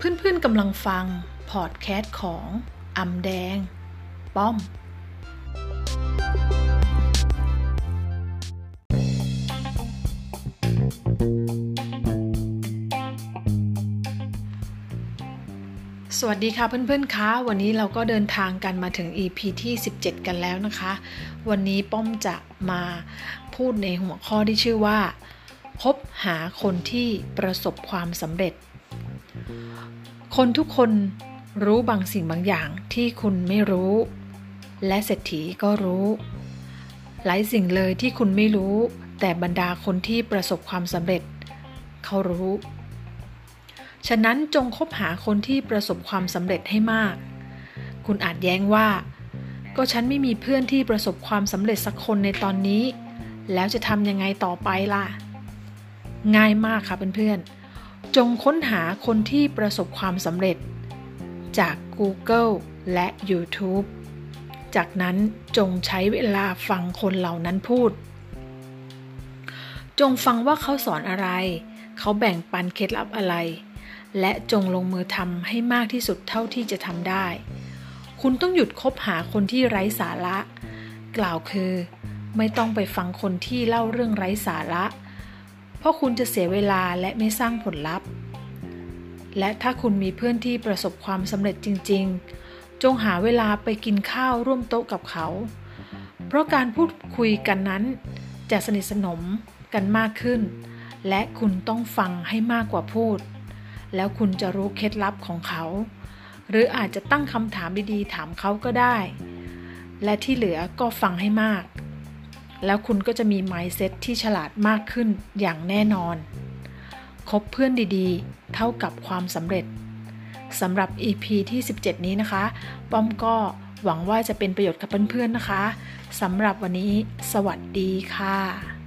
เพื่อนๆกำลังฟัง พอดแคสต์ของอำแดง ป้อม สวัสดีค่ะเพื่อนๆคะวันนี้เราก็เดินทางกันมาถึง EP ที่ 17 กันแล้วนะคะ วันนี้ป้อมจะมาพูดในหัวข้อที่ชื่อว่า คบหาคนที่ประสบความสำเร็จ คนทุกคนรู้บางสิ่งบางอย่างที่คุณไม่รู้ และเศรษฐีก็รู้ หลายสิ่งเลยที่คุณไม่รู้ แต่บรรดาคนที่ประสบความสำเร็จ เขารู้ ฉะนั้นจงคบหาคนที่ประสบความสำเร็จให้มาก คุณอาจแย้งว่า ก็ฉันไม่มีเพื่อนที่ประสบความสำเร็จสักคนในตอนนี้ แล้วจะทำยังไงต่อไปล่ะ ง่ายมากค่ะเพื่อนๆ จงค้นหาคนที่ประสบความสำเร็จ จาก Google และ YouTube จากนั้นจงใช้เวลาฟังคนเหล่านั้นพูด จงฟังว่าเขาสอนอะไร เขาแบ่งปันเคล็ดลับอะไร และจงลงมือทำให้มากที่สุดเท่าที่จะทำได้ คุณต้องหยุดคบหาคนที่ไร้สาระ กล่าวคือ ไม่ต้องไปฟังคนที่เล่าเรื่องไร้สาระ เพราะคุณจะเสียเวลาและไม่สร้างผลลัพธ์ และถ้าคุณมีเพื่อนที่ประสบความสำเร็จจริง ๆ จงหาเวลาไปกินข้าวร่วมโต๊ะกับเขา เพราะการพูดคุยกันนั้น จะสนิทสนมกันมากขึ้น และคุณต้องฟังให้มากกว่าพูด แล้วคุณจะรู้เคล็ดลับของเขา หรืออาจจะตั้งคำถามดีๆถามเขาก็ได้ และที่เหลือก็ฟังให้มาก แล้วคุณก็จะมี mindset ที่ฉลาดมากขึ้นอย่างแน่นอน คบเพื่อนดีๆ เท่ากับความสำเร็จสำหรับ EP ที่ 17 นี้นะคะ ป้อมก็หวังว่าจะเป็นประโยชน์กับเพื่อนๆนะคะสำหรับวันนี้ สวัสดีค่ะ